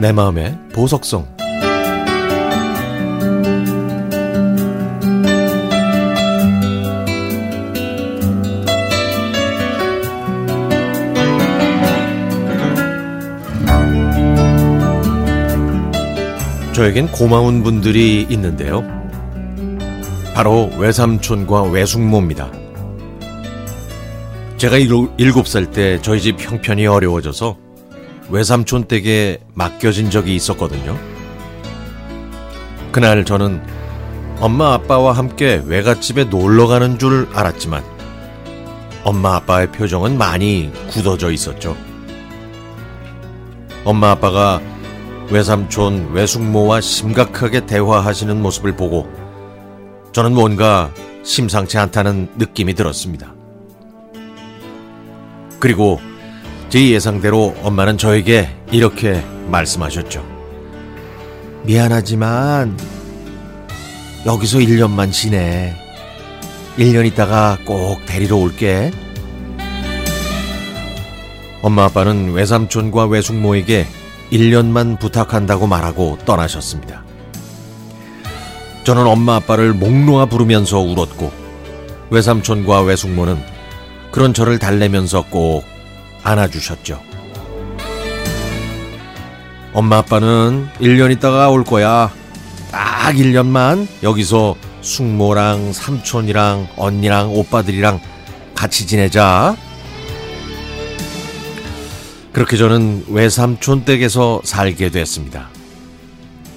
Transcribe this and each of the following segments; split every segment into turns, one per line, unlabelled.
내 마음의 보석성 저에겐 고마운 분들이 있는데요. 바로 외삼촌과 외숙모입니다. 제가 일곱 살 때 저희 집 형편이 어려워져서 외삼촌 댁에 맡겨진 적이 있었거든요. 그날 저는 엄마 아빠와 함께 외갓집에 놀러 가는 줄 알았지만 엄마 아빠의 표정은 많이 굳어져 있었죠. 엄마 아빠가 외삼촌, 외숙모와 심각하게 대화하시는 모습을 보고 저는 뭔가 심상치 않다는 느낌이 들었습니다. 그리고 제 예상대로 엄마는 저에게 이렇게 말씀하셨죠. 미안하지만 여기서 1년만 지내. 1년 있다가 꼭 데리러 올게. 엄마 아빠는 외삼촌과 외숙모에게 1년만 부탁한다고 말하고 떠나셨습니다. 저는 엄마 아빠를 목 놓아 부르면서 울었고 외삼촌과 외숙모는 그런 저를 달래면서 꼭 안아주셨죠. 엄마 아빠는 1년 있다가 올 거야. 딱 1년만 여기서 숙모랑 삼촌이랑 언니랑 오빠들이랑 같이 지내자. 그렇게 저는 외삼촌 댁에서 살게 됐습니다.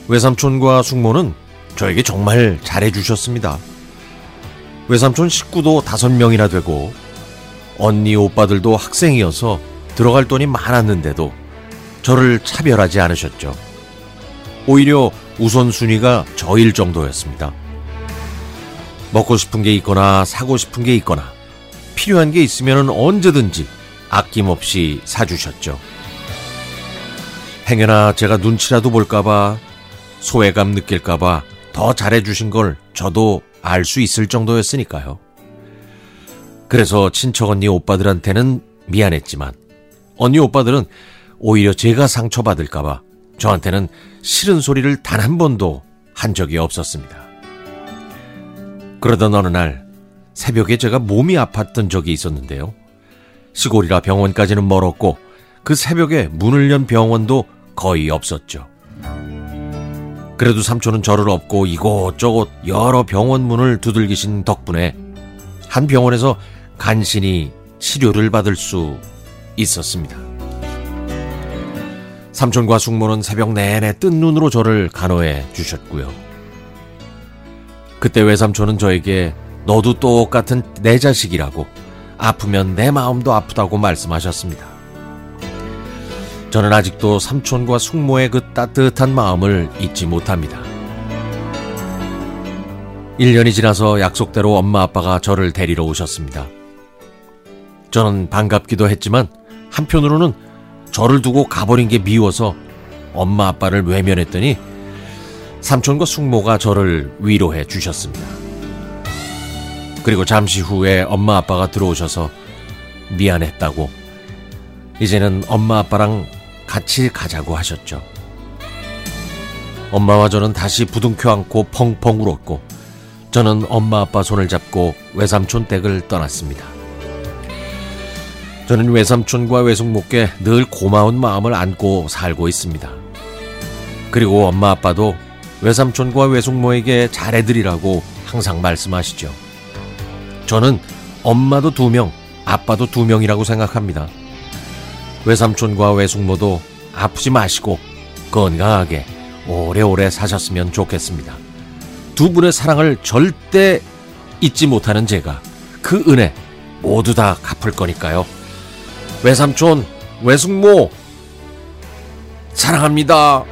외삼촌과 숙모는 저에게 정말 잘해주셨습니다. 외삼촌 식구도 다섯 명이나 되고 언니 오빠들도 학생이어서 들어갈 돈이 많았는데도 저를 차별하지 않으셨죠. 오히려 우선순위가 저일 정도였습니다. 먹고 싶은 게 있거나 사고 싶은 게 있거나 필요한 게 있으면 언제든지 아낌없이 사주셨죠. 행여나 제가 눈치라도 볼까봐 소외감 느낄까봐 더 잘해주신 걸 저도 알 수 있을 정도였으니까요. 그래서 친척 언니 오빠들한테는 미안했지만 언니 오빠들은 오히려 제가 상처받을까봐 저한테는 싫은 소리를 단 한 번도 한 적이 없었습니다. 그러던 어느 날 새벽에 제가 몸이 아팠던 적이 있었는데요. 시골이라 병원까지는 멀었고 그 새벽에 문을 연 병원도 거의 없었죠. 그래도 삼촌은 저를 업고 이곳저곳 여러 병원 문을 두들기신 덕분에 한 병원에서 간신히 치료를 받을 수 있었습니다. 삼촌과 숙모는 새벽 내내 뜬 눈으로 저를 간호해 주셨고요. 그때 외삼촌은 저에게 너도 똑같은 내 자식이라고 아프면 내 마음도 아프다고 말씀하셨습니다. 저는 아직도 삼촌과 숙모의 그 따뜻한 마음을 잊지 못합니다. 1년이 지나서 약속대로 엄마 아빠가 저를 데리러 오셨습니다. 저는 반갑기도 했지만 한편으로는 저를 두고 가버린 게 미워서 엄마 아빠를 외면했더니 삼촌과 숙모가 저를 위로해 주셨습니다. 그리고 잠시 후에 엄마 아빠가 들어오셔서 미안했다고 이제는 엄마 아빠랑 같이 가자고 하셨죠. 엄마와 저는 다시 부둥켜 안고 펑펑 울었고 저는 엄마 아빠 손을 잡고 외삼촌 댁을 떠났습니다. 저는 외삼촌과 외숙모께 늘 고마운 마음을 안고 살고 있습니다. 그리고 엄마 아빠도 외삼촌과 외숙모에게 잘해드리라고 항상 말씀하시죠. 저는 엄마도 두 명, 아빠도 두 명이라고 생각합니다. 외삼촌과 외숙모도 아프지 마시고 건강하게 오래오래 사셨으면 좋겠습니다. 두 분의 사랑을 절대 잊지 못하는 제가 그 은혜 모두 다 갚을 거니까요. 외삼촌, 외숙모, 사랑합니다.